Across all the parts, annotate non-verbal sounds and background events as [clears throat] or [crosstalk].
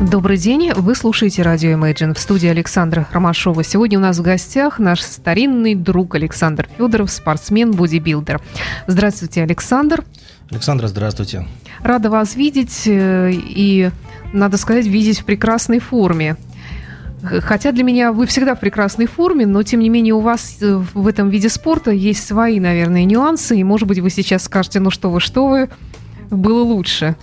Добрый день, вы слушаете радио Imagine в студии Александра Ромашова. Сегодня у нас в гостях наш старинный друг Александр Федоров, спортсмен, бодибилдер. Здравствуйте, Александр. Александра, здравствуйте. Рада вас видеть э, и, надо сказать, видеть в прекрасной форме. Хотя для меня вы всегда в прекрасной форме, но тем не менее у вас э, в этом виде спорта есть свои, наверное, нюансы. И, может быть, вы сейчас скажете, ну что вы, что вы, было лучше.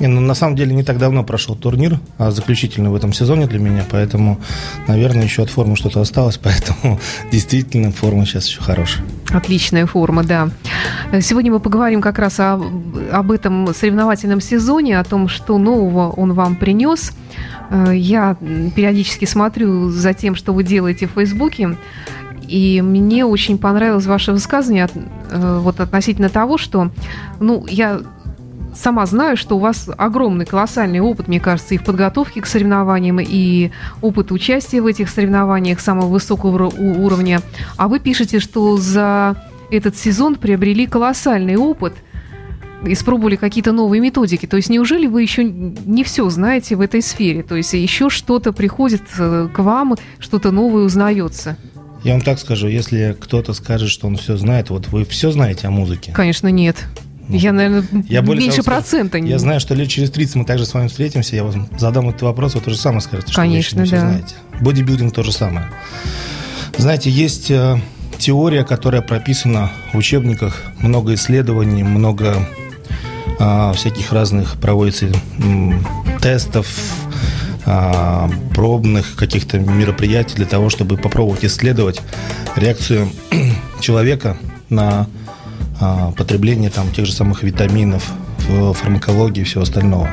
Не, ну, на самом деле не так давно прошел турнир, а заключительный в этом сезоне для меня, поэтому, наверное, еще от формы что-то осталось, [laughs] поэтому действительно форма сейчас еще хорошая. Отличная форма, да. Сегодня мы поговорим как раз о, об этом соревновательном сезоне, о том, что нового он вам принес. Я периодически смотрю за тем, что вы делаете в Фейсбуке, и мне очень понравилось ваше высказывание э, вот относительно того, что, ну, я сама знаю, что у вас огромный, колоссальный опыт, мне кажется, и в подготовке к соревнованиям, и опыт участия в этих соревнованиях самого высокого уровня. А вы пишете, что за этот сезон приобрели колоссальный опыт – испробовали какие-то новые методики. То есть неужели вы еще не все знаете в этой сфере? То есть еще что-то приходит э, к вам, что-то новое узнается? Я вам так скажу, если кто-то скажет, что он все знает, вот вы все знаете о музыке? Конечно, нет. Ну, я, наверное, я меньше того, процента. Я знаю, что лет через 30 мы также с вами встретимся, я вам задам этот вопрос, вы тоже самое скажете, что Конечно, вы да. все знаете. Бодибилдинг то же самое. Знаете, есть э, теория, которая прописана в учебниках, много исследований, много э, всяких разных проводится э, тестов, э, пробных каких-то мероприятий для того, чтобы попробовать исследовать реакцию [clears throat] человека на а, потребление там тех же самых витаминов, фармакологии и всего остального.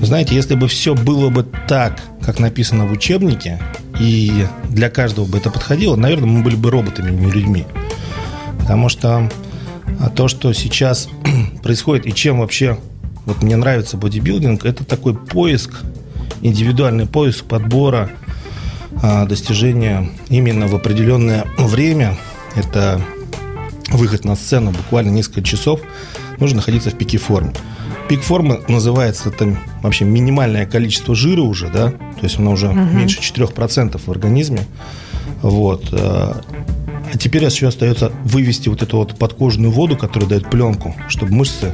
знаете, если бы все было бы так, как написано в учебнике, и для каждого бы это подходило, наверное, мы были бы роботами, не людьми. Потому что а, то, что сейчас [clears throat] происходит, и чем вообще вот мне нравится бодибилдинг, это такой поиск, индивидуальный поиск подбора а, достижения именно в определенное время. Это выход на сцену буквально несколько часов, нужно находиться в пике формы. Пик формы называется там вообще минимальное количество жира уже, да, то есть оно уже угу. меньше 4% в организме. Вот. Э, а теперь еще остается вывести вот эту вот подкожную воду, которая дает пленку, чтобы мышцы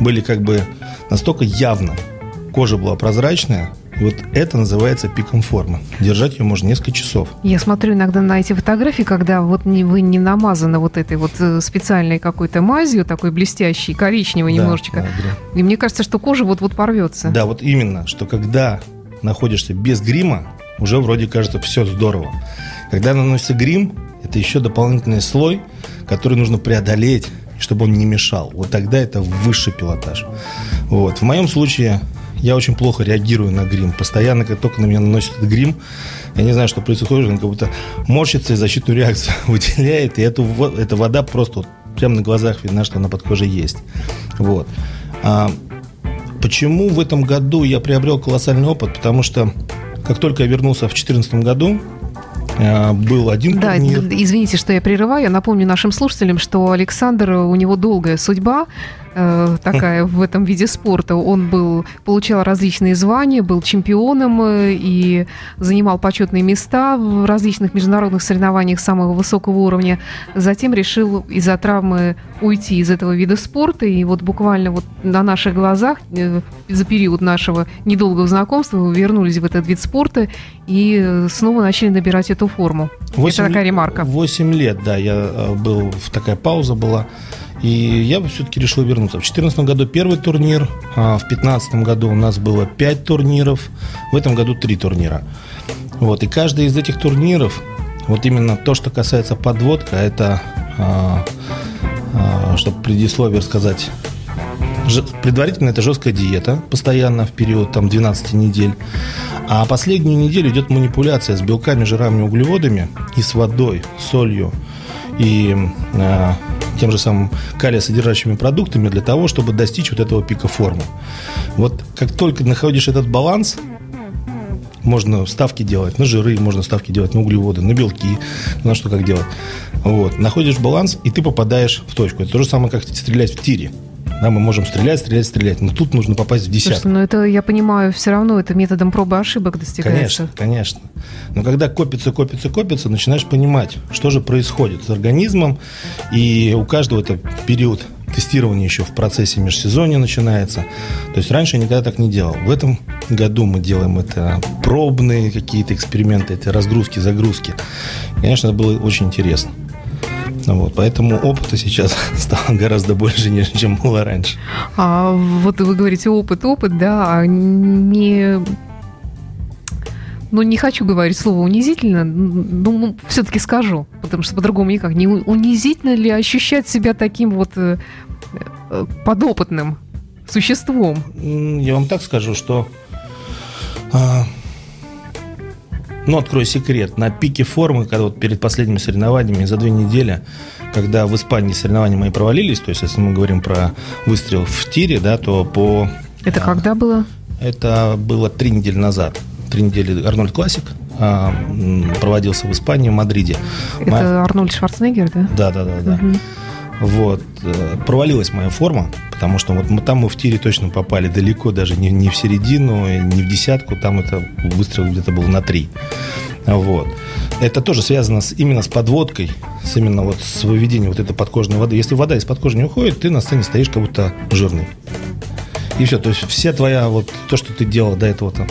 были как бы настолько явно, кожа была прозрачная, и вот это называется пиком формы. Держать ее можно несколько часов. Я смотрю иногда на эти фотографии, когда вот не, вы не намазаны вот этой вот э, специальной какой-то мазью, такой блестящей, коричневой да, немножечко. Да, да. И мне кажется, что кожа вот-вот порвется. Да, вот именно, что когда находишься без грима, уже вроде кажется все здорово. Когда наносится грим, это еще дополнительный слой, который нужно преодолеть, чтобы он не мешал. Вот тогда это высший пилотаж. Вот. В моем случае я очень плохо реагирую на грим. Постоянно, как только на меня наносят этот грим, я не знаю, что происходит, он как будто морщится и защитную реакцию [laughs] выделяет, и эту, эта вода просто вот прямо на глазах видно, что она под кожей есть. Вот. А почему в этом году я приобрел колоссальный опыт? Потому что как только я вернулся в 2014 году, а, был один да, турнир. Извините, что я прерываю. Я напомню нашим слушателям, что Александр, у него долгая судьба э, такая в этом виде спорта. Он был, получал различные звания, был чемпионом э, и занимал почетные места в различных международных соревнованиях самого высокого уровня. Затем решил из-за травмы уйти из этого вида спорта. И вот буквально вот на наших глазах э, за период нашего недолгого знакомства вернулись в этот вид спорта и снова начали набирать эту форму. 8, Это такая ремарка. 8 лет, да, я был, такая пауза была. И я все-таки решил вернуться. В 2014 году первый турнир, а в 2015 году у нас было 5 турниров, в этом году 3 турнира. Вот, и каждый из этих турниров, вот именно то, что касается подводка, это, а, а, чтобы предисловие сказать, предварительно это жесткая диета, постоянно в период там, 12 недель. А последнюю неделю идет манипуляция с белками, жирами, углеводами и с водой, солью и тем же самым калия-содержащими продуктами для того, чтобы достичь вот этого пика формы. Вот как только находишь этот баланс, можно ставки делать на жиры, можно ставки делать на углеводы, на белки, на что как делать. Вот. Находишь баланс, и ты попадаешь в точку. Это то же самое, как стрелять в тире. Да, мы можем стрелять, стрелять, стрелять, но тут нужно попасть в десятку. Слушайте, ну это, я понимаю, все равно это методом пробы и ошибок достигается. Конечно, конечно. Но когда копится, копится, копится, начинаешь понимать, что же происходит с организмом, и у каждого это период тестирование еще в процессе межсезонья начинается. То есть раньше я никогда так не делал. В этом году мы делаем это пробные какие-то эксперименты, это разгрузки, загрузки. Конечно, это было очень интересно. Вот, поэтому опыта сейчас [laughs] стало гораздо больше, чем было раньше. А вот вы говорите опыт, опыт, да, а не ну, не хочу говорить слово унизительно, но все-таки скажу, потому что по-другому никак. Не унизительно ли ощущать себя таким вот э, э, подопытным существом? Я вам так скажу, что... А, ну, открою секрет. На пике формы, когда вот перед последними соревнованиями за две недели, когда в Испании соревнования мои провалились, то есть если мы говорим про выстрел в тире, да, то по... Это а, когда было? Это было три недели назад три недели Арнольд Классик а, проводился в Испании, в Мадриде. Это моя... Арнольд Шварценеггер, да? Да, да, да, да. Угу. Вот. Э, провалилась моя форма, потому что вот мы, там мы в тире точно попали далеко, даже не, не в середину, не в десятку, там это выстрел где-то был на три. Вот. Это тоже связано с, именно с подводкой, с именно вот с выведением вот этой подкожной воды. Если вода из-под кожи не уходит, ты на сцене стоишь как будто жирный. И все. То есть вся твоя вот то, что ты делал до этого там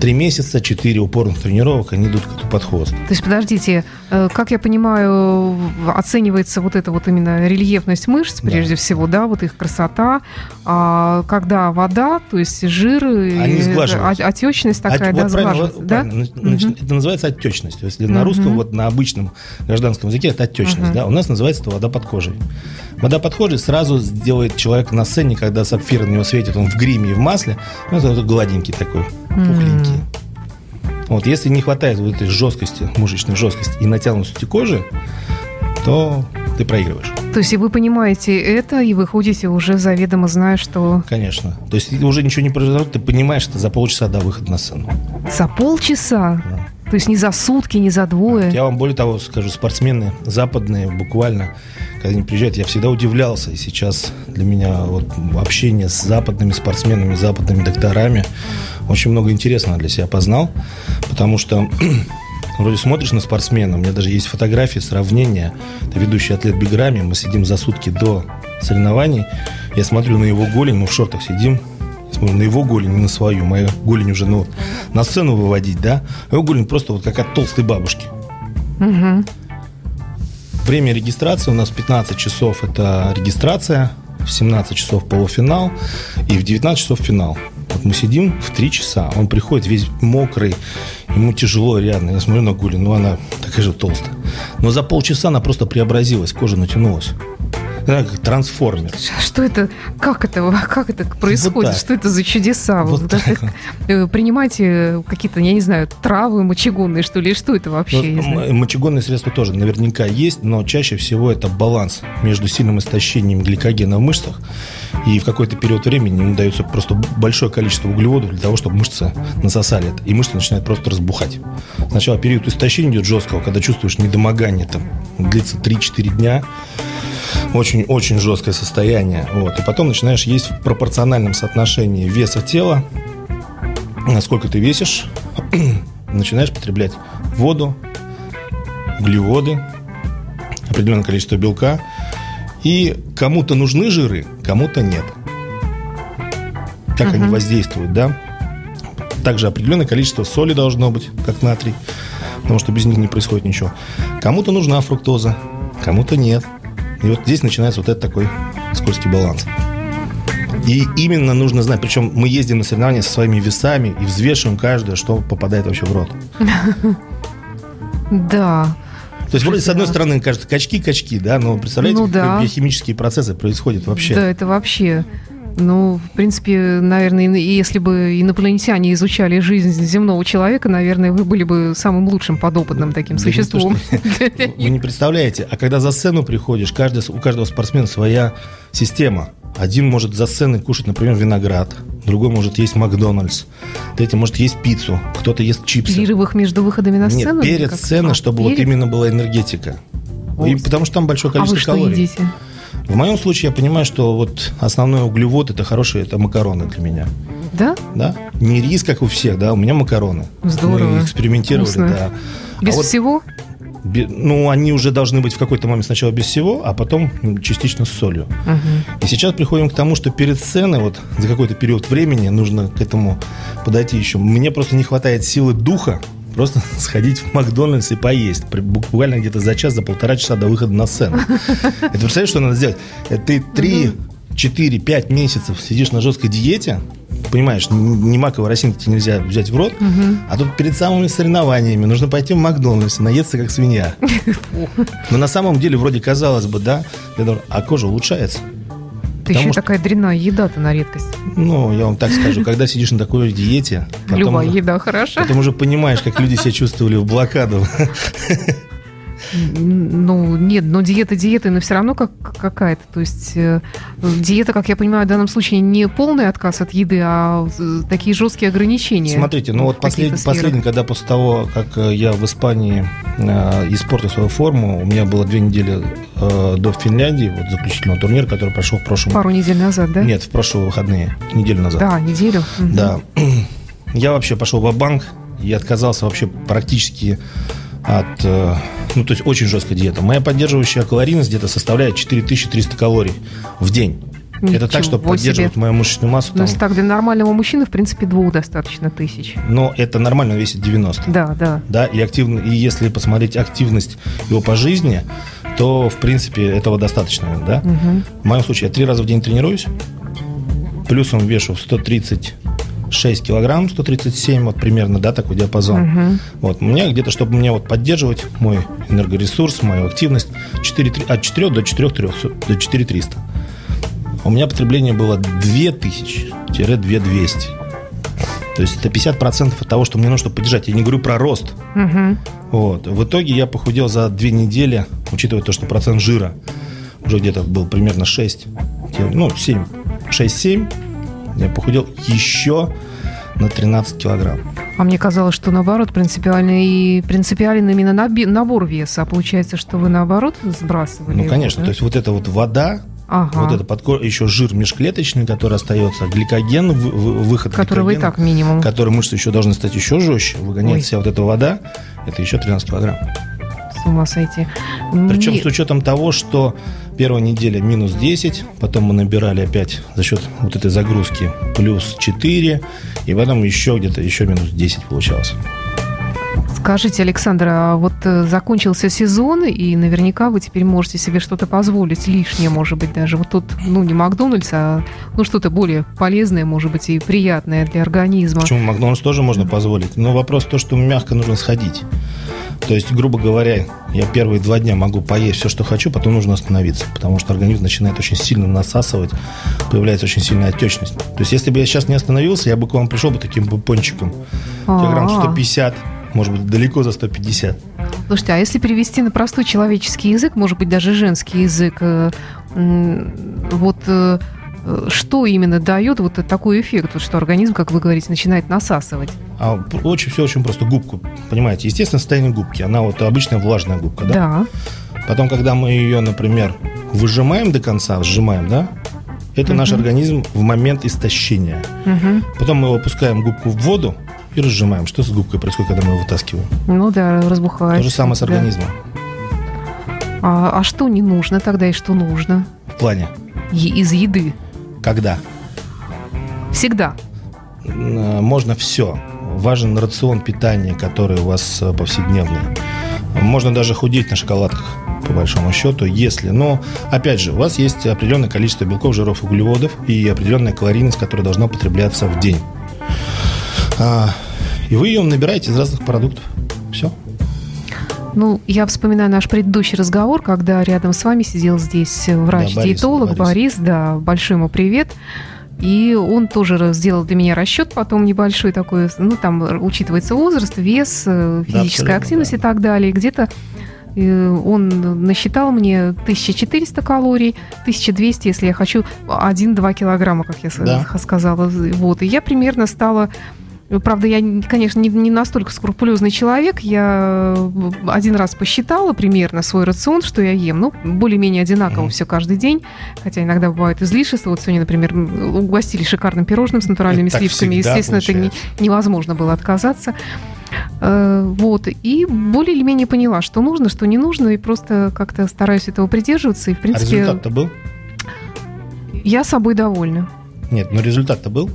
три месяца, четыре упорных тренировок, они идут как под хвост. То есть, подождите, э, как я понимаю, оценивается вот эта вот именно рельефность мышц, прежде да. всего, да, вот их красота, а когда вода, то есть жир, они сглаживаются. отечность такая, От, да, вот сглаживается, да? Правильно. Это называется отечность. Если угу. на русском, вот на обычном гражданском языке это отечность, угу. да, у нас называется это вода под кожей. Вода под кожей сразу сделает человека на сцене, когда сапфир на него светит, он в гриме и в масле, ну, это гладенький такой, пухленький. Mm. Вот, если не хватает вот этой жесткости, мышечной жесткости и натянутости кожи, то ты проигрываешь. То есть и вы понимаете это, и выходите уже заведомо зная, что... Конечно. То есть уже ничего не произойдет, ты понимаешь, что за полчаса до выхода на сцену. За полчаса? Да. То есть не за сутки, не за двое? Я вам более того скажу, спортсмены западные буквально когда они приезжают, я всегда удивлялся. И сейчас для меня вот общение с западными спортсменами, западными докторами очень много интересного для себя познал, потому что [clears throat] вроде смотришь на спортсмена, у меня даже есть фотографии, сравнения. Это ведущий атлет Биграми, мы сидим за сутки до соревнований, я смотрю на его голень, мы в шортах сидим, смотрю на его голень, не на свою. Моя голень уже ну, на сцену выводить, да? А его голень просто вот как от толстой бабушки. Угу. Время регистрации у нас 15 часов это регистрация, в 17 часов полуфинал и в 19 часов финал. Вот мы сидим в 3 часа, он приходит весь мокрый, ему тяжело реально. Я смотрю на Гули, ну она такая же толстая. Но за полчаса она просто преобразилась, кожа натянулась как трансформер. Что это? Как это? Как это происходит? Вот что это за чудеса? Вот вот так. [laughs] Э, принимаете какие-то, я не знаю, травы мочегонные, что ли? Что это вообще? Ну, мочегонные средства тоже наверняка есть, но чаще всего это баланс между сильным истощением гликогена в мышцах и в какой-то период времени ему дается просто большое количество углеводов для того, чтобы мышцы насосали это, и мышцы начинают просто разбухать. Сначала период истощения идет жесткого, когда чувствуешь недомогание, там, длится 3-4 дня, очень-очень жесткое состояние. Вот. И потом начинаешь есть в пропорциональном соотношении веса тела, насколько ты весишь, [clears throat] начинаешь потреблять воду, углеводы, определенное количество белка. И кому-то нужны жиры, кому-то нет. Как uh-huh. они воздействуют, да? Также определенное количество соли должно быть, как натрий, потому что без них не происходит ничего. Кому-то нужна фруктоза, кому-то нет. И вот здесь начинается вот этот такой скользкий баланс. И именно нужно знать, причем мы ездим на соревнования со своими весами и взвешиваем каждое, что попадает вообще в рот. [laughs] Да. То есть, вроде, с одной стороны, кажется, качки-качки, да, но представляете, ну, да. биохимические процессы происходят вообще. Да, это вообще ну, в принципе, наверное, если бы инопланетяне изучали жизнь земного человека, наверное, вы были бы самым лучшим подопытным таким да существом. [laughs] Вы не представляете, а когда за сцену приходишь, у каждого спортсмена своя система. Один может за сценой кушать, например, виноград, другой может есть Макдональдс, третий может есть пиццу, кто-то ест чипсы. Перерывах между выходами на сцену? Нет, перед сценой, чтобы вот именно была энергетика. И потому что там большое количество а вы что калорий. Едите? В моем случае я понимаю, что вот основной углевод это хорошие, это макароны для меня. Да? Да. Не рис, как у всех, да, у меня макароны. Здорово. Мы экспериментировали, Вкусно. да. Без А вот всего? Ну, они уже должны быть в какой-то момент сначала без всего, а потом частично с солью. Мгм. И сейчас приходим к тому, что перед сценой, вот за какой-то период времени нужно к этому подойти еще. Мне просто не хватает силы духа просто [laughs] сходить в Макдональдс и поесть. Буквально где-то за час, за полтора часа до выхода на сцену. [laughs] Это представляешь, что надо сделать? Это ты 3, 4, 5 месяцев сидишь на жесткой диете, понимаешь, не маковой росинки тебе нельзя взять в рот, а тут перед самыми соревнованиями нужно пойти в Макдональдс и наесться как свинья. [laughs] Но на самом деле, вроде казалось бы, да, а кожа улучшается. Ты еще что- такая дрянная еда-то на редкость. Ну, я вам так скажу, когда сидишь на такой диете, потом, Любая еда хороша. потом уже понимаешь, как люди себя чувствовали в блокаду. [laughs] Ну, нет, но диета диетой, но все равно как, какая-то. То есть э, диета, как я понимаю, в данном случае не полный отказ от еды, а э, такие жесткие ограничения. Смотрите, ну вот послед- последний, когда после того, как э, я в Испании э, испортил свою форму, у меня было две недели э, до Финляндии, вот заключительного турнира, который прошел в прошлом... Пару недель назад, да? Нет, в прошлые выходные, неделю назад. Да, неделю. Да. [clears throat] Я вообще пошел в банк и отказался вообще практически от... Э, ну, то есть очень жесткая диета. Моя поддерживающая калорийность где-то составляет 4300 калорий в день. Ничего это так, чтобы поддерживать себе. мою мышечную массу. Ну, там... Ну, если так, для нормального мужчины, в принципе, двух достаточно тысяч. Но это нормально, он весит 90. Да, да. Да, и, активно, и если посмотреть активность его по жизни, то, в принципе, этого достаточно, да? Угу. В моем случае я три раза в день тренируюсь, плюсом вешу 130 6 килограмм, 137, вот примерно, да, такой диапазон. Угу. Вот, мне где-то, чтобы мне вот поддерживать мой энергоресурс, мою активность, 4, 3, от 4 до 4, 3, до 4 300. У меня потребление было 2000-2200. То есть это 50% от того, что мне нужно чтобы поддержать. Я не говорю про рост. Угу. Вот. В итоге я похудел за 2 недели, учитывая то, что процент жира уже где-то был примерно 6, ну, 7, 6-7 я похудел еще на 13 килограмм. А мне казалось, что наоборот, принципиально и принципиален именно наби- набор веса. А получается, что вы наоборот сбрасывали? Ну, его, конечно, да? то есть вот эта вот вода, Ага. вот это подкор... еще жир межклеточный, который остается, гликоген, вы- вы- выход Который вы и так минимум. который мышцы еще должны стать еще жестче, выгоняет Ой. себя вот эта вода, это еще 13 килограмм. С ума сойти. Причем Мне- с учетом того, что первая неделя минус 10, потом мы набирали опять за счет вот этой загрузки плюс 4, и потом еще где-то еще минус 10 получалось. Скажите, Александр, а вот э, закончился сезон, и наверняка вы теперь можете себе что-то позволить, лишнее, может быть, даже. Вот тут, ну, не Макдональдс, а ну, что-то более полезное, может быть, и приятное для организма. Почему Макдональдс тоже можно позволить? Но вопрос то, что мягко нужно сходить. То есть, грубо говоря, я первые два дня могу поесть все, что хочу, потом нужно остановиться, потому что организм начинает очень сильно насасывать, появляется очень сильная отечность. То есть, если бы я сейчас не остановился, я бы к вам пришел бы таким бы пончиком, килограмм А-а. 150, может быть, далеко за 150. Слушайте, а если перевести на простой человеческий язык, может быть, даже женский язык, э, вот э, что именно дает вот такой эффект, вот что организм, как вы говорите, начинает насасывать? А очень все очень просто. Губку, понимаете, естественное состояние губки. Она вот обычная влажная губка, да? Да. Потом, когда мы ее, например, выжимаем до конца, сжимаем, да? Это наш Мгм. организм в момент истощения. Мгм. Потом мы опускаем губку в воду и разжимаем. Что с губкой происходит, когда мы ее вытаскиваем? Ну да, разбухает. То же самое с Да. организмом. А, а что не нужно тогда и что нужно? В плане, Е- из еды. Когда Всегда. М, можно все. Важен рацион питания, который у вас э, повседневный. Можно даже худеть на шоколадках, по большому счету, если... Но, опять же, у вас есть определенное количество белков, жиров, углеводов и определенная калорийность, которая должна потребляться в день. А, и вы ее набираете из разных продуктов. Ну, я вспоминаю наш предыдущий разговор, когда рядом с вами сидел здесь врач-диетолог Борис, Борис. да, большой ему привет. И он тоже сделал для меня расчет потом небольшой такой, ну, там учитывается возраст, вес, э, физическая абсолютно, активность да. и так далее. Где-то э, он насчитал мне 1400 калорий, 1200, если я хочу 1-2 килограмма, как я Да. сказала. Вот. И я примерно стала Правда, я, конечно, не, не настолько скрупулезный человек. Я один раз посчитала примерно свой рацион, что я ем. Ну, более-менее одинаково mm-hmm. все каждый день. Хотя иногда бывает излишество. Вот сегодня, например, угостили шикарным пирожным с натуральными это сливками. Естественно, получается. это не, невозможно было отказаться. Э, вот. И более или менее поняла, что нужно, что не нужно. И просто как-то стараюсь этого придерживаться. И, в принципе... А результат-то был? Я собой довольна. Нет, но результат-то был?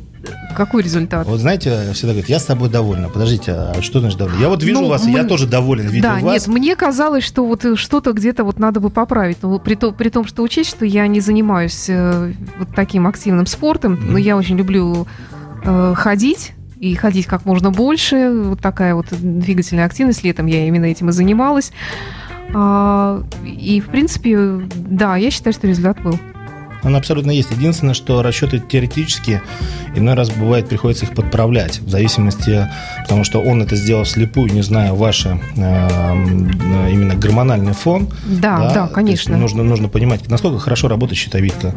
Какой результат? Вот знаете, всегда говорят, я с тобой довольна. Подождите, а что значит довольна? Я вот вижу ну, вас, мы... и я тоже доволен, видя да, вас. нет, мне казалось, что вот что-то где-то вот надо бы поправить. Но при, то, при том, что учесть, что я не занимаюсь э, вот таким активным спортом, mm. но я очень люблю э, ходить и ходить как можно больше. Вот такая вот двигательная активность. Летом я именно этим и занималась. А, и, в принципе, да, я считаю, что результат был. Он абсолютно есть. Единственное, что расчеты теоретически, иной раз бывает приходится их подправлять, в зависимости, потому что он это сделал вслепую, не зная ваш э, именно гормональный фон. Да, да, да конечно. Нужно, нужно понимать, насколько хорошо работает щитовидка,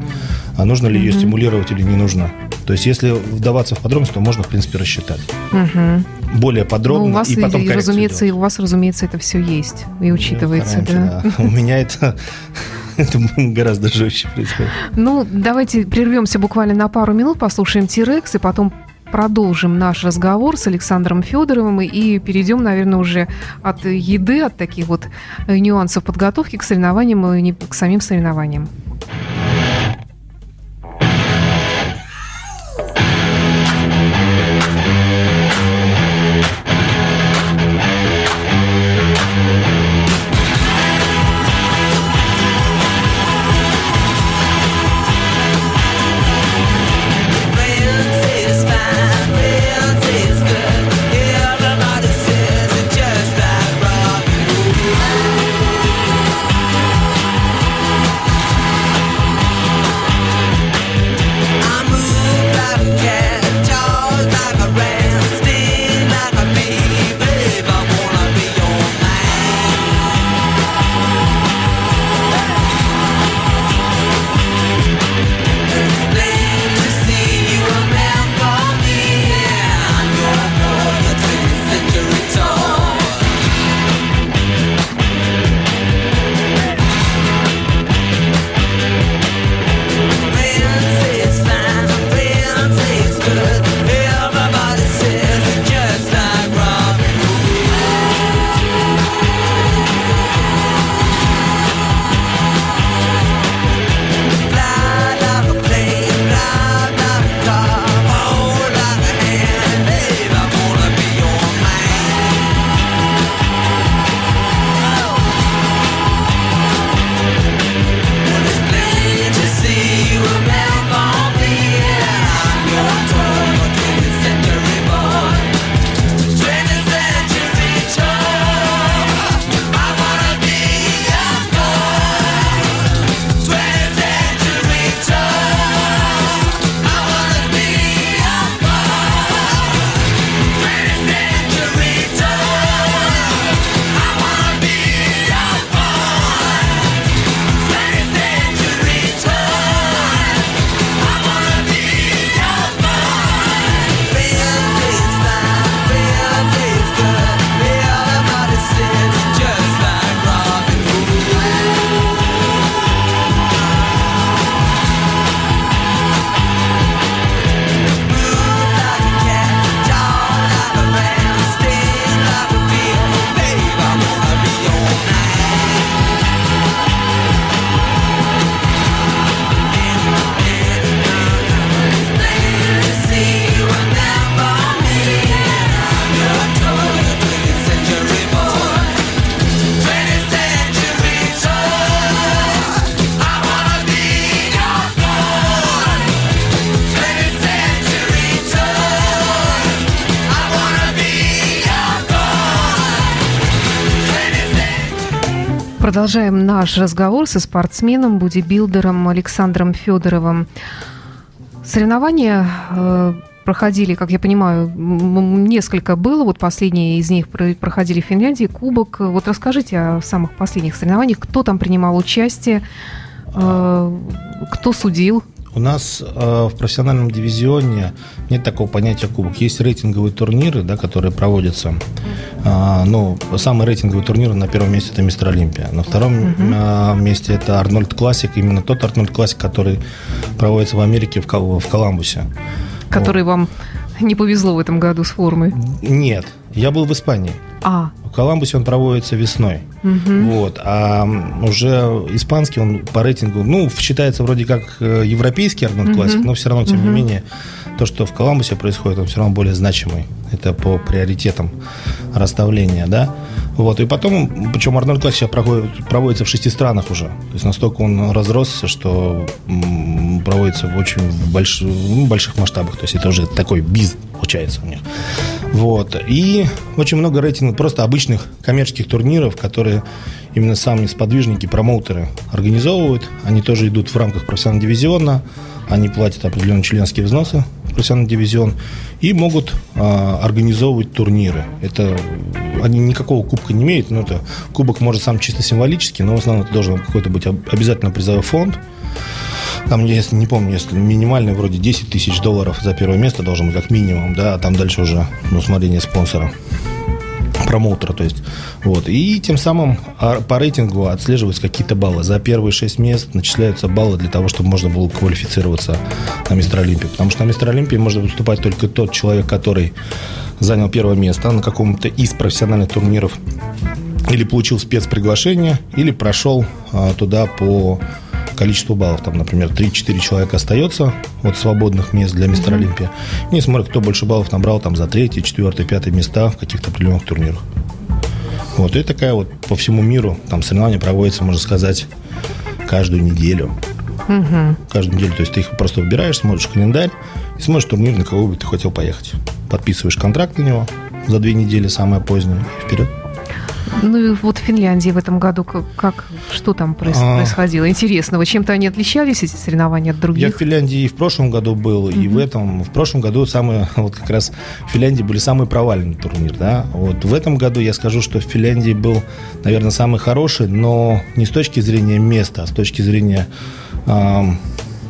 а нужно ли ее угу. стимулировать или не нужно. То есть, если вдаваться в подробности, то можно, в принципе, рассчитать. Угу. Более подробно ну, у вас и потом и, разумеется, делать. и у вас, разумеется, это все есть и учитывается. Ну, да. да. [laughs] У меня это [laughs] это гораздо жестче происходит. Ну, давайте прервемся буквально на пару минут, послушаем Тирекс, и потом продолжим наш разговор с Александром Федоровым и перейдем, наверное, уже от еды, от таких вот нюансов подготовки к соревнованиям и к самим соревнованиям. Продолжаем наш разговор со спортсменом, бодибилдером Александром Федоровым. Соревнования э, проходили, как я понимаю, несколько было. Вот последние из них проходили в Финляндии. Кубок. Вот расскажите о самых последних соревнованиях. Кто там принимал участие? Э, кто судил? У нас э, в профессиональном дивизионе нет такого понятия кубок. Есть рейтинговые турниры, да, которые проводятся. Э, ну, самый рейтинговый турнир на первом месте это Мистер Олимпия. На втором э, месте это Arnold Classic. Именно тот Arnold Classic, который проводится в Америке, в, Кол- в Коламбусе. Который вам не повезло в этом году с формой. Нет, я был в Испании. А, В Коламбусе он проводится весной. мгм. Вот. А уже испанский он по рейтингу, ну, считается вроде как э, европейский Арнольд Мгм. Классик, но все равно, тем Мгм. не менее, то, что в Коламбусе происходит, он все равно более значимый. Это по приоритетам расставления, да. Вот. И потом, причем Арнольд Классик сейчас проходит, проводится в шести странах уже. То есть настолько он разросся, что проводится в очень больш- ну, больших масштабах. То есть это уже такой биз получается у них. Вот. И очень много рейтингов просто обычных коммерческих турниров, которые именно сами сподвижники, промоутеры организовывают. Они тоже идут в рамках профессионального дивизиона. Они платят определенные членские взносы профессиональный дивизион и могут а, организовывать турниры. Это они никакого кубка не имеют, но это кубок может сам чисто символический, но в основном это должен какой-то быть об- обязательно призовой фонд. Там, если не помню, если минимальный вроде 10 тысяч долларов за первое место должен быть как минимум, да, а там дальше уже на усмотрение спонсора промоутера, то есть, вот, и тем самым а, по рейтингу отслеживаются какие-то баллы. За первые шесть мест начисляются баллы для того, чтобы можно было квалифицироваться на Мистер Олимпии, потому что на Мистер Олимпии может выступать только тот человек, который занял первое место на каком-то из профессиональных турниров или получил спецприглашение, или прошел а, туда по количеству баллов. Там, например, 3-4 человека остается от свободных мест для мистера Олимпия. И смотрят, кто больше баллов набрал там за третье, четвертое, пятое места в каких-то определенных турнирах. Вот, и такая вот по всему миру там соревнования проводятся, можно сказать, каждую неделю. Мгм. Каждую неделю. То есть ты их просто выбираешь, смотришь календарь и смотришь турнир, на кого бы ты хотел поехать. Подписываешь контракт на него за две недели, самое позднее, и вперед. Ну и вот в Финляндии в этом году как, как- что там проис- А. происходило интересного? Чем-то они отличались эти соревнования от Я в других? Финляндии и в прошлом году был, и в этом. В прошлом году самые, [laughs] вот как раз в Финляндии были самый провальный турнир, да. Вот в этом году я скажу, что в Финляндии был, наверное, самый хороший, но не с точки зрения места, а с точки зрения ам,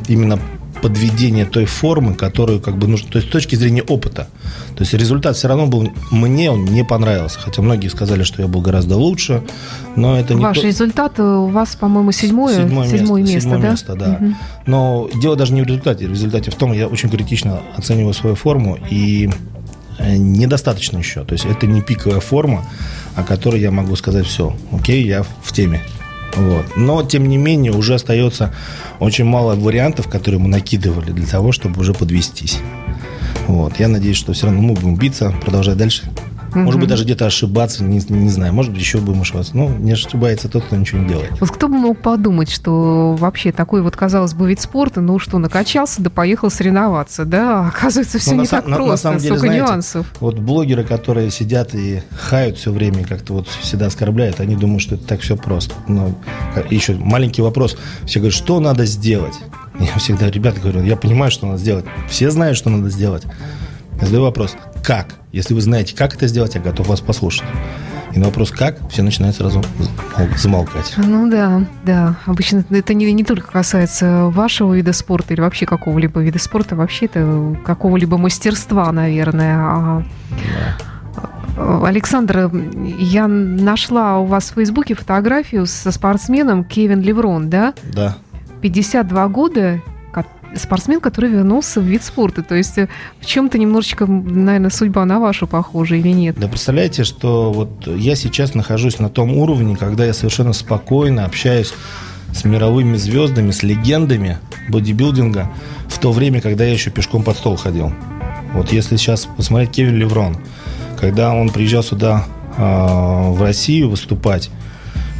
именно подведения той формы, которую как бы нужно, то есть с точки зрения опыта. То есть результат все равно был, мне он не понравился, хотя многие сказали, что я был гораздо лучше, но это не Ваш то- результат э, у вас, по-моему, седьмое, Седьмое место, место, седьмое да? место, да. Мгм. Но дело даже не в результате. В результате в том, я очень критично оцениваю свою форму и э, недостаточно еще. То есть это не пиковая форма, о которой я могу сказать все, окей, я в теме. Вот. Но, тем не менее, уже остается очень мало вариантов, которые мы накидывали для того, чтобы уже подвестись. Вот. Я надеюсь, что все равно мы будем биться, продолжать дальше. Может быть, даже где-то ошибаться, не, не знаю. Может быть, еще будем ошибаться. Ну, не ошибается тот, кто ничего не делает. Вот кто бы мог подумать, что вообще такой вот, казалось бы, вид спорта, ну что, накачался, да поехал соревноваться, да? А Оказывается, все Ну, на не са- так на- на просто, самом деле, столько знаете, нюансов. Вот блогеры, которые сидят и хают все время, как-то вот всегда оскорбляют, они думают, что это так все просто. Но как- еще маленький вопрос. Все говорят, что надо сделать? Я всегда, ребята, говорю, я понимаю, что надо сделать. Все знают, что надо сделать. Я задаю вопрос, как? Если вы знаете, как это сделать, я готов вас послушать. И на вопрос «как?» все начинают сразу зам- замолкать. Ну да, да. Обычно это не, не только касается вашего вида спорта или вообще какого-либо вида спорта, вообще это какого-либо мастерства, наверное. А, э, Александр, я нашла у вас в Фейсбуке фотографию со спортсменом Кевин Леврон, да? Да. 52 года спортсмен, который вернулся в вид спорта. То есть э, в чем-то немножечко, наверное, судьба на вашу похожа или нет? Да представляете, что вот я сейчас нахожусь на том уровне, когда я совершенно спокойно общаюсь с мировыми звездами, с легендами бодибилдинга в то время, когда я еще пешком под стол ходил. Вот если сейчас посмотреть Кевин Леврон, когда он приезжал сюда э, в Россию выступать,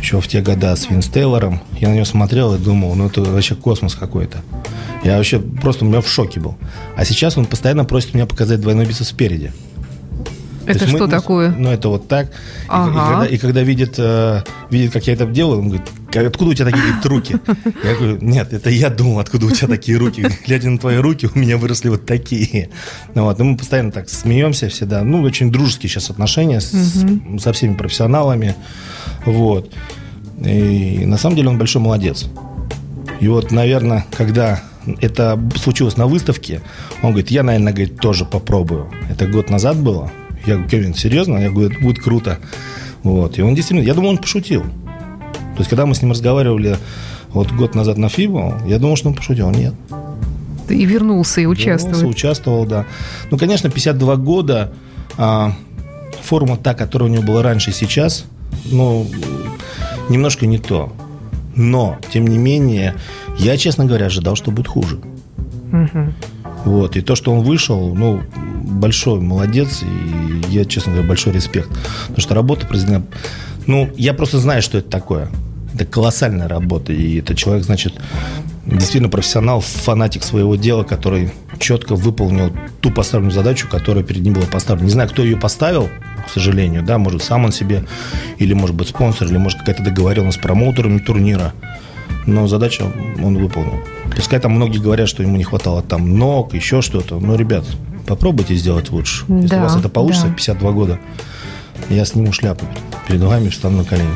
еще в те года с Винс Тейлором, я на него смотрел и думал, ну это вообще космос какой-то. Я вообще просто у меня в шоке был. А сейчас он постоянно просит меня показать двойной бицепс спереди. То Это что мы- такое? Ну, это вот так. И- Ага. И, когда, и когда видит, э, видит, как я это делаю, он говорит, «Как- откуда у тебя такие говорит, руки? Я говорю, нет, это я думал, откуда у тебя такие руки. Глядя на твои руки, у меня выросли вот такие. Ну, вот, и мы постоянно так смеемся всегда. Ну, очень дружеские сейчас отношения с- со всеми профессионалами. Вот. И на самом деле он большой молодец. И вот, наверное, когда это случилось на выставке. Он говорит, я, наверное, говорит, тоже попробую. Это год назад было. Я говорю, Кевин, серьезно? Я говорю, это будет круто. Вот. И он действительно, я думаю, он пошутил. То есть, когда мы с ним разговаривали вот год назад на ФИБО, я думал, что он пошутил. Нет. И вернулся, и участвовал. Вернулся, участвовал, да. Ну, конечно, 52 года, а, форма та, которая у него была раньше и сейчас, ну, немножко не то. Но, тем не менее, я, честно говоря, ожидал, что будет хуже. Угу. Вот. И то, что он вышел, ну, большой молодец. И я, честно говоря, большой респект. Потому что работа произведена... Ну, я просто знаю, что это такое. Это колоссальная работа. И это человек, значит, действительно профессионал, фанатик своего дела, который четко выполнил ту поставленную задачу, которая перед ним была поставлена. Не знаю, кто ее поставил, к сожалению, да, может, сам он себе, или, может быть, спонсор, или, может, какая-то договоренность с промоутерами турнира. Но задачу он выполнил. Пускай там многие говорят, что ему не хватало там ног, еще что-то. Но, ребят, попробуйте сделать лучше. Если да, у вас это получится, да. 52 года, я сниму шляпу перед вами, встану на колени.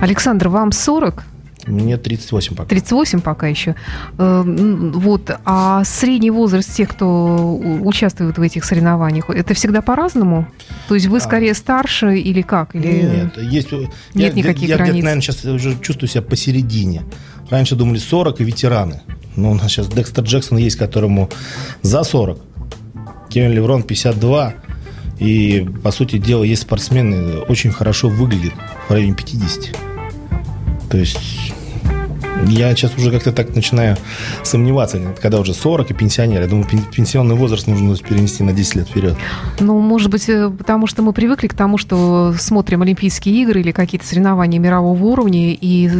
Александр, вам 40? Мне 38 пока. 38 пока еще. Э, вот. А средний возраст тех, кто участвует в этих соревнованиях, это всегда по-разному? То есть вы а. скорее а, старше или как? Или... Нет, есть... Нет я, никаких я, границ? Я, наверное, сейчас уже чувствую себя посередине. Раньше думали 40 и ветераны. Но у нас сейчас Декстер Джексон есть, которому за 40. Кевин Леврон 52. И, по сути дела, есть спортсмены, очень хорошо выглядят в районе 50. То есть я сейчас уже как-то так начинаю сомневаться, когда уже 40 и пенсионер. Я думаю, пенсионный возраст нужно перенести на 10 лет вперед. Ну, может быть, э, потому что мы привыкли к тому, что смотрим Олимпийские игры или какие-то соревнования мирового уровня, и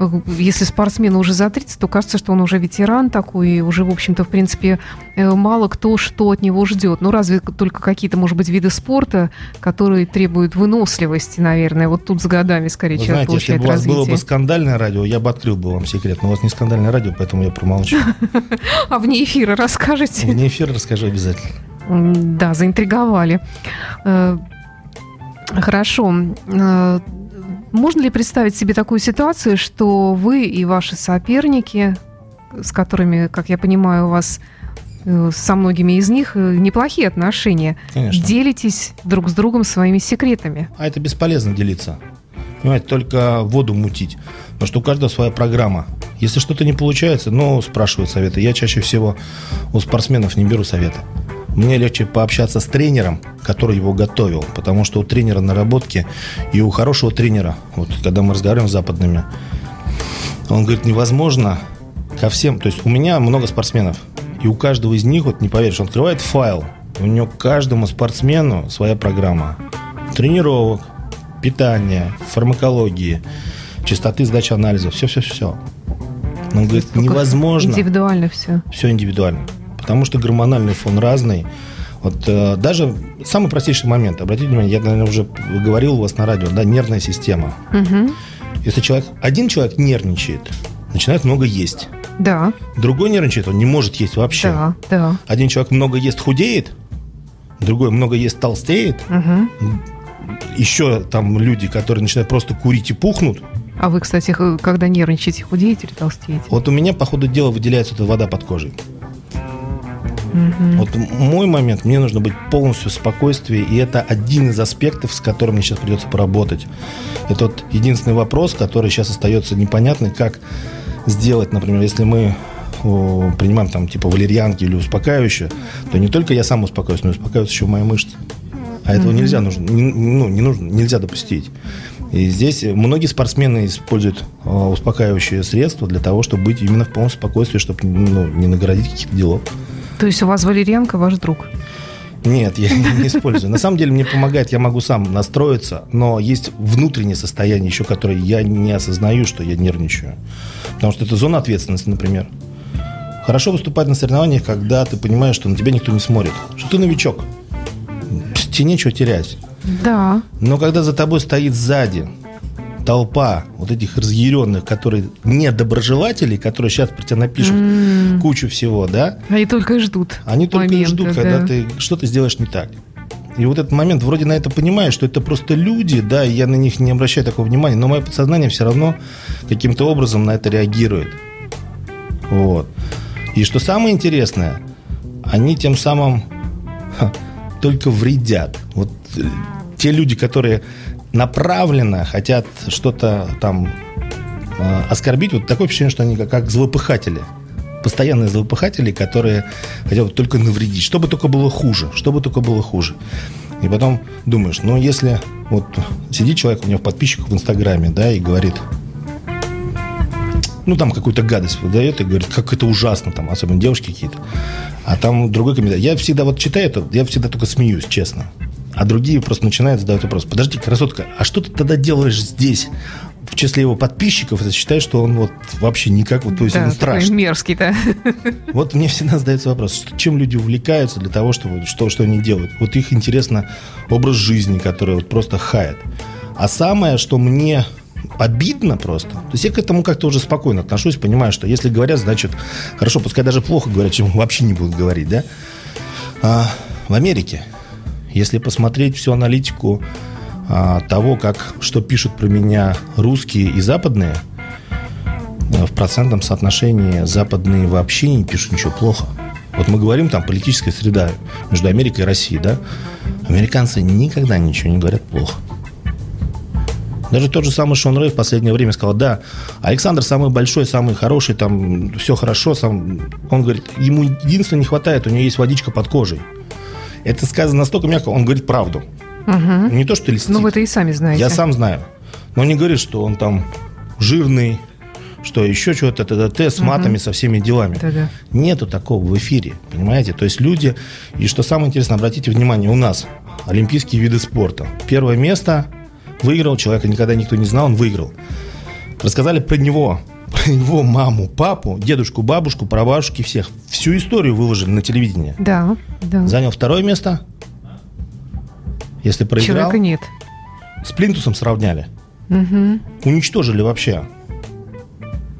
э, если спортсмен уже за 30, то кажется, что он уже ветеран такой, и уже, в общем-то, в принципе, э, мало кто что от него ждет. Ну, разве только какие-то, может быть, виды спорта, которые требуют выносливости, наверное. Вот тут с годами, скорее, Вы человек знаете, если бы у вас было бы скандальное радио, я бы открыл бы вам секрет. Но у вас не скандальное радио, поэтому я промолчу. [laughs] А вне эфира расскажете? Вне эфира расскажу обязательно. Да, заинтриговали. Э, хорошо. Э, можно ли представить себе такую ситуацию, что вы и ваши соперники, с которыми, как я понимаю, у вас э, со многими из них неплохие отношения, Конечно. делитесь друг с другом своими секретами? А это бесполезно делиться. Понимаете, только воду мутить. Потому что у каждого своя программа. Если что-то не получается, ну, спрашивают советы. Я чаще всего у спортсменов не беру советы. Мне легче пообщаться с тренером, который его готовил, потому что у тренера наработки и у хорошего тренера, вот когда мы разговариваем с западными, он говорит, невозможно ко всем, то есть у меня много спортсменов, и у каждого из них, вот не поверишь, он открывает файл, у него каждому спортсмену своя программа тренировок, питания, фармакологии, частоты сдачи анализов, все-все-все. Он говорит, невозможно. Индивидуально все. Все индивидуально. Потому что гормональный фон разный. Вот э, даже самый простейший момент, обратите внимание, я, наверное, уже говорил у вас на радио, да, нервная система. Угу. Если человек, один человек нервничает, начинает много есть. Да. Другой нервничает, он не может есть вообще. Да, да. Один человек много ест, худеет, другой много ест, толстеет. Угу. Еще там люди, которые начинают просто курить и пухнут. А вы, кстати, когда нервничаете, худеете или толстеете? Вот у меня, по ходу дела, выделяется эта вода под кожей. Угу. Вот мой момент, мне нужно быть полностью в спокойствии, и это один из аспектов, с которым мне сейчас придется поработать. Это вот единственный вопрос, который сейчас остается непонятный, как сделать, например, если мы принимаем там типа валерьянки или успокаивающее, то не только я сам успокаиваюсь, но и успокаиваются еще мои мышцы. А этого угу. нельзя нужно, ну, не нужно, нельзя допустить. И здесь многие спортсмены используют а, успокаивающие средства для того, чтобы быть именно в полном спокойствии, чтобы ну, не наградить каких-то делов. То есть у вас Валерьянка ваш друг? Нет, я [laughs] не использую. На самом деле мне помогает, я могу сам настроиться, но есть внутреннее состояние еще, которое я не осознаю, что я нервничаю. Потому что это зона ответственности, например. Хорошо выступать на соревнованиях, когда ты понимаешь, что на тебя никто не смотрит, что ты новичок. Тебе нечего терять. Да. Но когда за тобой стоит сзади толпа вот этих разъяренных, которые недоброжелатели, которые сейчас про тебя напишут mm. кучу всего, да? Они только и ждут. Они только момента, и ждут, когда да. ты что-то сделаешь не так. И вот этот момент, вроде на это понимаешь, что это просто люди, да, и я на них не обращаю такого внимания, но мое подсознание все равно каким-то образом на это реагирует. Вот. И что самое интересное, они тем самым ха, только вредят. Вот э, те люди, которые направленно хотят что-то там э, оскорбить, вот такое впечатление, что они как, как злопыхатели. Постоянные злопыхатели, которые хотят только навредить. Чтобы только было хуже. Чтобы только было хуже. И потом думаешь, ну, если вот сидит человек у меня в подписчиках в Инстаграме, да, и говорит, ну, там какую-то гадость выдает и говорит, как это ужасно, там, особенно девушки какие-то. А там другой комментарий. Я всегда вот читаю это, я всегда только смеюсь, честно. А другие просто начинают задавать вопрос. Подожди, красотка, а что ты тогда делаешь здесь? в числе его подписчиков, это считает, что он вот вообще никак, вот, то есть да, он страшный. мерзкий, да. [laughs] Вот мне всегда задается вопрос, что, чем люди увлекаются для того, чтобы, что, что они делают. Вот их интересно образ жизни, который вот просто хает. А самое, что мне обидно просто. То есть я к этому как-то уже спокойно отношусь, понимаю, что если говорят, значит, хорошо, пускай даже плохо говорят, чем [laughs] вообще не будут говорить, да? А, в Америке, если посмотреть всю аналитику а, того, как, что пишут про меня русские и западные, а, в процентном соотношении западные вообще не пишут ничего плохо. Вот мы говорим там политическая среда между Америкой и Россией, да? Американцы никогда ничего не говорят плохо. Даже тот же самый Шон Рэй в последнее время сказал, да, Александр самый большой, самый хороший, там все хорошо. Сам... Он говорит, ему единственное не хватает, у него есть водичка под кожей. Это сказано настолько мягко, он говорит правду. Угу. Не то, что льстит. Ну, вы это и сами знаете. Я сам знаю. Но не говорит, что он там жирный, что еще что-то, т.д. с матами, угу. со всеми делами. Да-да. Нету такого в эфире, понимаете? То есть люди, и что самое интересное, обратите внимание, у нас олимпийские виды спорта. Первое место выиграл, человека никогда никто не знал, он выиграл. Рассказали про него, [laughs] про его маму, папу, дедушку, бабушку, прабабушки, всех. Всю историю выложили на телевидении. Да, да. Занял второе место – если проиграл... Человека нет. С плинтусом сравняли. Угу. Уничтожили вообще.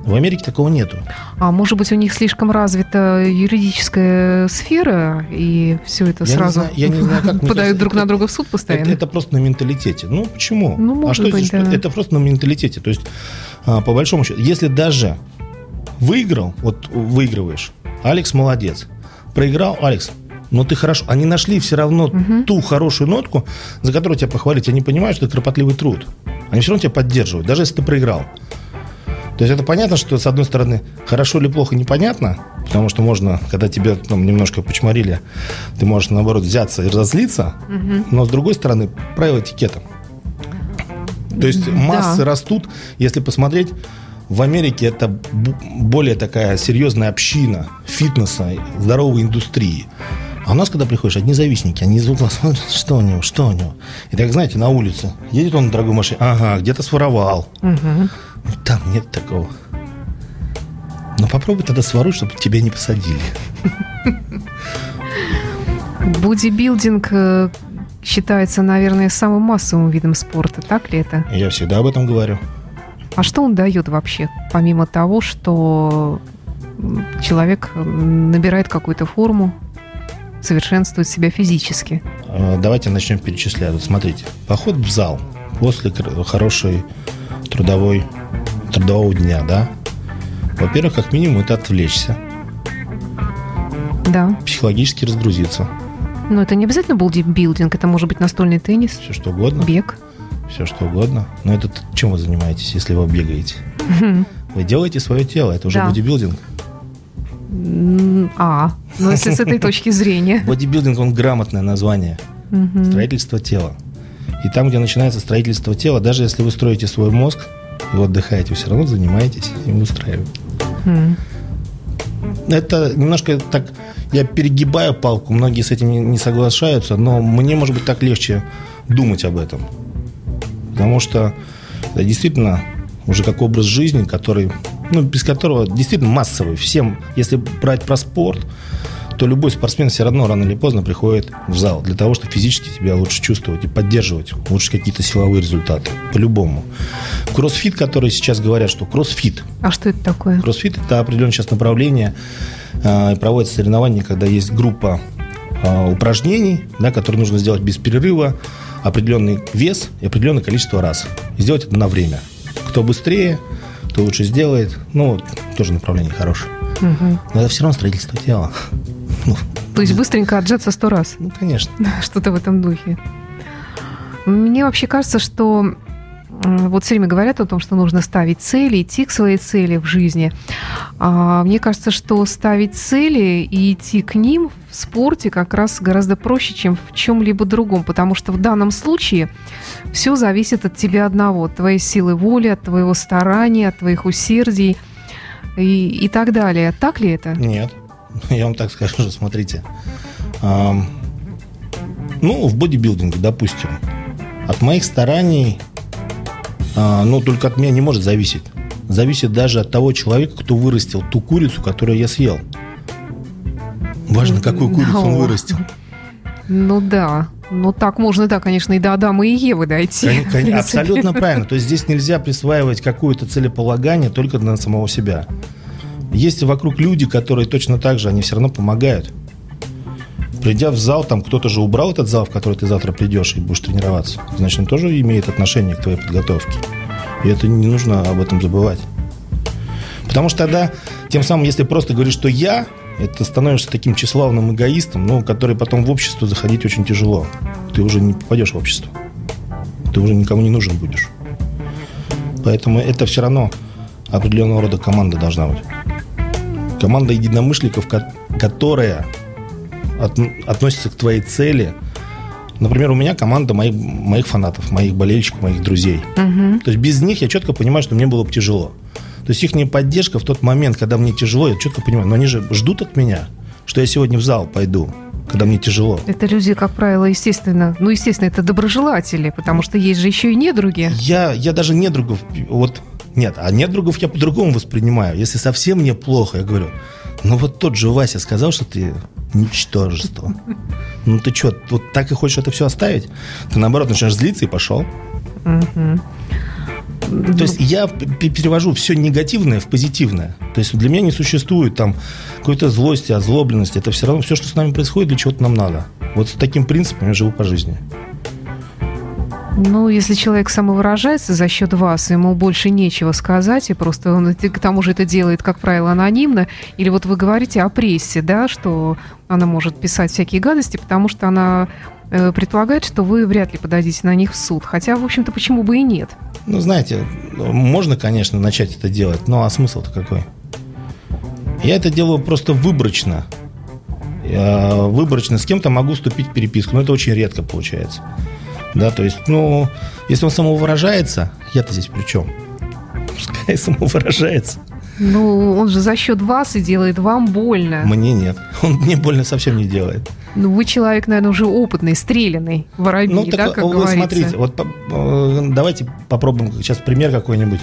В Америке такого нету. А может быть, у них слишком развита юридическая сфера, и все это я сразу не знаю, я не знаю, как [laughs] подают друг это, на друга в суд постоянно? Это, это просто на менталитете. Ну, почему? Ну, может а что быть, это, да. это просто на менталитете. То есть, а, по большому счету, если даже выиграл, вот выигрываешь, Алекс молодец. Проиграл, Алекс, но ты хорошо. Они нашли все равно угу. ту хорошую нотку, за которую тебя похвалить. Они понимают, что это кропотливый труд. Они все равно тебя поддерживают, даже если ты проиграл. То есть это понятно, что с одной стороны хорошо или плохо непонятно, потому что можно, когда тебя там, немножко почморили, ты можешь наоборот взяться и разозлиться, угу. но с другой стороны правила этикета. То есть массы да. растут, если посмотреть, в Америке это более такая серьезная община фитнеса, здоровой индустрии. А у нас, когда приходишь, одни завистники, они из угла [laughs] смотрят, что у него, что у него. И так, знаете, на улице, едет он на дорогой машине, ага, где-то своровал. Угу. Там нет такого. Но попробуй тогда своруй, чтобы тебя не посадили. Бодибилдинг э, считается, наверное, самым массовым видом спорта. Так ли это? Я всегда об этом говорю. А что он дает вообще, помимо того, что человек набирает какую-то форму, совершенствовать себя физически? А, давайте начнем перечислять. Вот смотрите, поход в зал после хорошей трудовой, трудового дня, да? Во-первых, как минимум, это отвлечься. Да. Психологически разгрузиться. Но это не обязательно бодибилдинг, это может быть настольный теннис. Все что угодно. Бег. Все что угодно. Но это чем вы занимаетесь, если вы бегаете? Вы делаете свое тело, это уже да. бодибилдинг. А, ну если с этой [laughs] точки зрения. Бодибилдинг, он грамотное название. Строительство тела. И там, где начинается строительство тела, даже если вы строите свой мозг, вы отдыхаете, все равно занимаетесь им устраиваете. Это немножко так, я перегибаю палку, многие с этим не соглашаются, но мне, может быть, так легче думать об этом. Потому что это действительно уже как образ жизни, который ну, без которого действительно массовый. Всем, если брать про спорт, то любой спортсмен все равно рано или поздно приходит в зал для того, чтобы физически себя лучше чувствовать и поддерживать, лучше какие-то силовые результаты. По-любому. Кроссфит, который сейчас говорят, что кроссфит. А что это такое? Кроссфит – это определенное сейчас направление. Э, проводятся соревнования, когда есть группа э, упражнений, да, которые нужно сделать без перерыва, определенный вес и определенное количество раз. И сделать это на время. Кто быстрее, кто лучше сделает. Ну, тоже направление хорошее. Угу. Но это все равно строительство тела. Ну, То есть быстренько отжаться сто раз? Ну, конечно. Что-то в этом духе. Мне вообще кажется, что вот все время говорят о том, что нужно ставить цели, идти к своей цели в жизни. А мне кажется, что ставить цели и идти к ним в спорте как раз гораздо проще, чем в чем-либо другом, потому что в данном случае все зависит от тебя одного, от твоей силы воли, от твоего старания, от твоих усердий и, и так далее. Так ли это? Нет. [laughs] Я вам так скажу, [laughs] смотрите. ну, в бодибилдинге, допустим, от моих стараний а, ну, только от меня не может зависеть. Зависит даже от того человека, кто вырастил ту курицу, которую я съел. Важно, какую курицу он вырастил. Ну да. Ну так можно, да, конечно, и до Адама и Евы дойти. Кон- кон- абсолютно правильно. То есть здесь нельзя присваивать какое-то целеполагание только на самого себя. Есть вокруг люди, которые точно так же, они все равно помогают. Придя в зал, там кто-то же убрал этот зал, в который ты завтра придешь и будешь тренироваться. Значит, он тоже имеет отношение к твоей подготовке. И это не нужно об этом забывать. Потому что тогда, тем самым, если просто говоришь, что я, это становишься таким тщеславным эгоистом, ну, который потом в общество заходить очень тяжело. Ты уже не попадешь в общество. Ты уже никому не нужен будешь. Поэтому это все равно определенного рода команда должна быть. Команда единомышленников, которая от, относится к твоей цели. Например, у меня команда моих, моих фанатов, моих болельщиков, моих друзей. Угу. То есть без них я четко понимаю, что мне было бы тяжело. То есть их поддержка в тот момент, когда мне тяжело, я четко понимаю, но они же ждут от меня, что я сегодня в зал пойду, когда мне тяжело. Это люди, как правило, естественно, ну, естественно, это доброжелатели, потому что есть же еще и недруги. Я, я даже недругов, вот, нет, а недругов я по-другому воспринимаю. Если совсем мне плохо, я говорю, ну вот тот же Вася сказал, что ты ничтожество. Ну ты что, вот так и хочешь это все оставить? Ты наоборот начинаешь злиться и пошел. То есть я перевожу все негативное в позитивное. То есть для меня не существует там какой-то злости, озлобленности. Это все равно все, что с нами происходит, для чего-то нам надо. Вот с таким принципом я живу по жизни. Ну, если человек самовыражается за счет вас, ему больше нечего сказать, и просто он к тому же это делает, как правило, анонимно, или вот вы говорите о прессе, да, что она может писать всякие гадости, потому что она э, предполагает, что вы вряд ли подадите на них в суд. Хотя, в общем-то, почему бы и нет? Ну, знаете, можно, конечно, начать это делать, но а смысл-то какой? Я это делаю просто выборочно. Я выборочно с кем-то могу вступить в переписку, но это очень редко получается. Да, то есть, ну, если он самовыражается, я-то здесь при чем? Пускай [laughs] самовыражается. Ну, он же за счет вас и делает вам больно. Мне нет. Он мне больно совсем не делает. Ну, вы человек, наверное, уже опытный, стрелянный, воробей, ну, так, да, как вы говорится. смотрите, вот э, давайте попробуем сейчас пример какой-нибудь.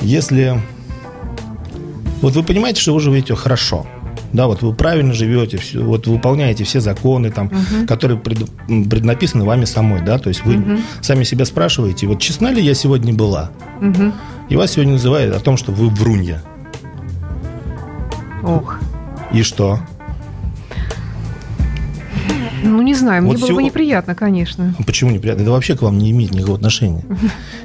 Если... Вот вы понимаете, что вы живете хорошо, да, вот вы правильно живете, все, вот выполняете все законы, там, угу. которые пред, преднаписаны вами самой, да, то есть вы угу. сами себя спрашиваете, вот честна ли я сегодня была? Угу. И вас сегодня называют о том, что вы врунья. Ох. И что? Ну, не знаю, мне вот было всего... бы неприятно, конечно. Почему неприятно? Это вообще к вам не имеет никакого отношения.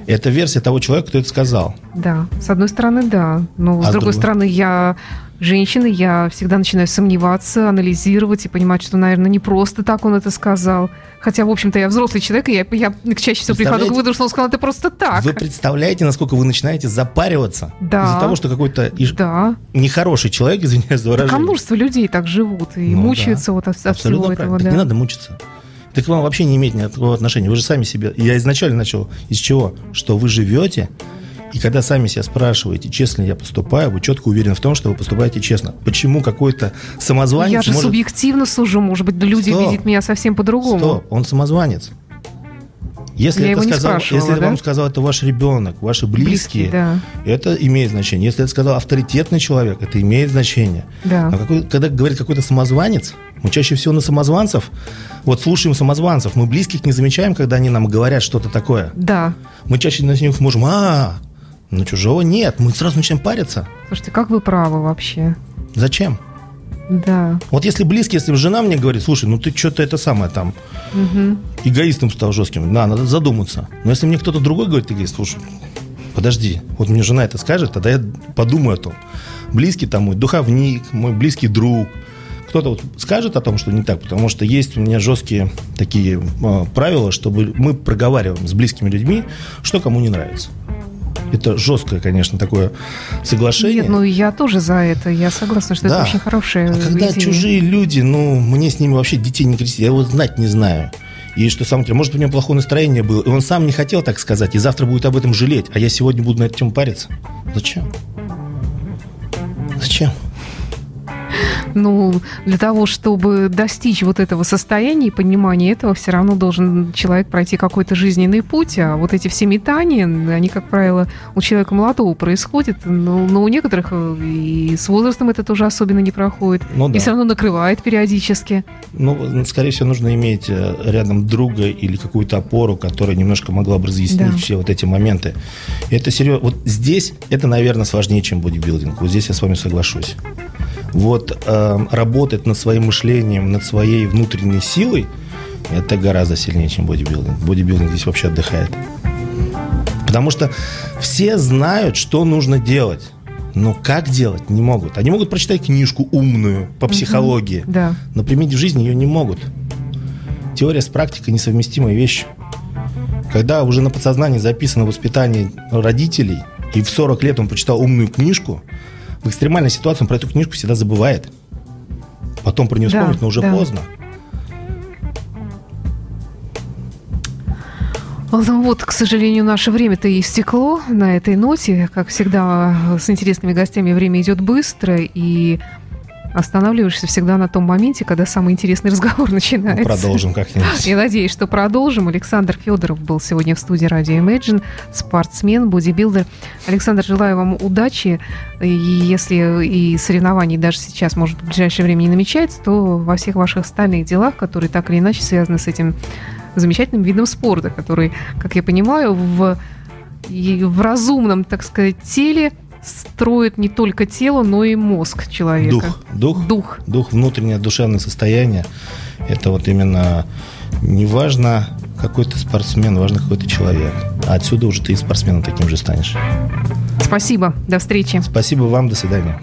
Это версия того человека, кто это сказал. Да, с одной стороны, да. Но а с другой стороны, я женщины, я всегда начинаю сомневаться, анализировать и понимать, что, наверное, не просто так он это сказал. Хотя, в общем-то, я взрослый человек, и я, я чаще всего прихожу к выводу, что он сказал это просто так. Вы представляете, насколько вы начинаете запариваться да. из-за того, что какой-то да. нехороший человек, извиняюсь за выражение. Так, а множество людей так живут и ну, мучаются да. вот от, от всего правильно. этого. Так да. не надо мучиться. Так к вам вообще не имеет никакого отношения. Вы же сами себе... Я изначально начал из чего? Что вы живете и когда сами себя спрашиваете, честно ли я поступаю, вы четко уверены в том, что вы поступаете честно. Почему какой-то самозванец... Я же может... субъективно сужу, может быть, люди Стоп. видят меня совсем по-другому. Стоп, он самозванец. Если, я это сказал, если да? вам сказал это ваш ребенок, ваши близкие, близкие да. это имеет значение. Если это сказал авторитетный человек, это имеет значение. Да. Но какой, когда говорит какой-то самозванец, мы чаще всего на самозванцев, вот слушаем самозванцев, мы близких не замечаем, когда они нам говорят что-то такое. Да. Мы чаще на них можем, а, но чужого нет. Мы сразу начинаем париться. Слушайте, как вы правы вообще? Зачем? Да. Вот если близкий, если жена мне говорит, слушай, ну ты что-то это самое там, угу. эгоистом стал жестким, да, надо задуматься. Но если мне кто-то другой говорит, эгоист, слушай, подожди, вот мне жена это скажет, тогда я подумаю о том. Близкий там мой духовник, мой близкий друг, кто-то вот скажет о том, что не так, потому что есть у меня жесткие такие э, правила, чтобы мы проговариваем с близкими людьми, что кому не нравится. Это жесткое, конечно, такое соглашение. Нет, ну я тоже за это. Я согласна, что да. это очень хорошее. А когда идея. чужие люди, ну, мне с ними вообще детей не крестить, я его знать не знаю. И что самое может, у него плохое настроение было, и он сам не хотел так сказать, и завтра будет об этом жалеть, а я сегодня буду на эту тему париться. Зачем? Зачем? Ну, для того, чтобы достичь вот этого состояния и понимания этого, все равно должен человек пройти какой-то жизненный путь, а вот эти все метания, они, как правило, у человека молодого происходят, но, но у некоторых э, и с возрастом это тоже особенно не проходит, ну, да. и все равно накрывает периодически. Ну, скорее всего, нужно иметь э, рядом друга или какую-то опору, которая немножко могла бы разъяснить да. все вот эти моменты. Это серьезно. Вот здесь это, наверное, сложнее, чем бодибилдинг. Вот здесь я с вами соглашусь. Вот э, работать над своим мышлением, над своей внутренней силой, это гораздо сильнее, чем бодибилдинг. Бодибилдинг здесь вообще отдыхает. Потому что все знают, что нужно делать. Но как делать, не могут. Они могут прочитать книжку умную по психологии, угу, да. но применить в жизни ее не могут. Теория с практикой несовместимая вещь. Когда уже на подсознании записано воспитание родителей, и в 40 лет он прочитал умную книжку, в экстремальной ситуации он про эту книжку всегда забывает. Потом про нее да, но уже да. поздно. Ну вот, к сожалению, наше время-то истекло на этой ноте. Как всегда, с интересными гостями время идет быстро, и останавливаешься всегда на том моменте, когда самый интересный [laughs] разговор начинается. Ну, продолжим как-нибудь. Я надеюсь, что продолжим. Александр Федоров был сегодня в студии радио Imagine, спортсмен, бодибилдер. Александр, желаю вам удачи. И если и соревнований даже сейчас, может, в ближайшее время не намечается, то во всех ваших остальных делах, которые так или иначе связаны с этим замечательным видом спорта, который, как я понимаю, в, в разумном, так сказать, теле – строит не только тело, но и мозг человека. Дух. Дух. Дух. Дух, внутреннее душевное состояние. Это вот именно не важно, какой ты спортсмен, важно, какой ты человек. А отсюда уже ты и спортсменом таким же станешь. Спасибо. До встречи. Спасибо вам. До свидания.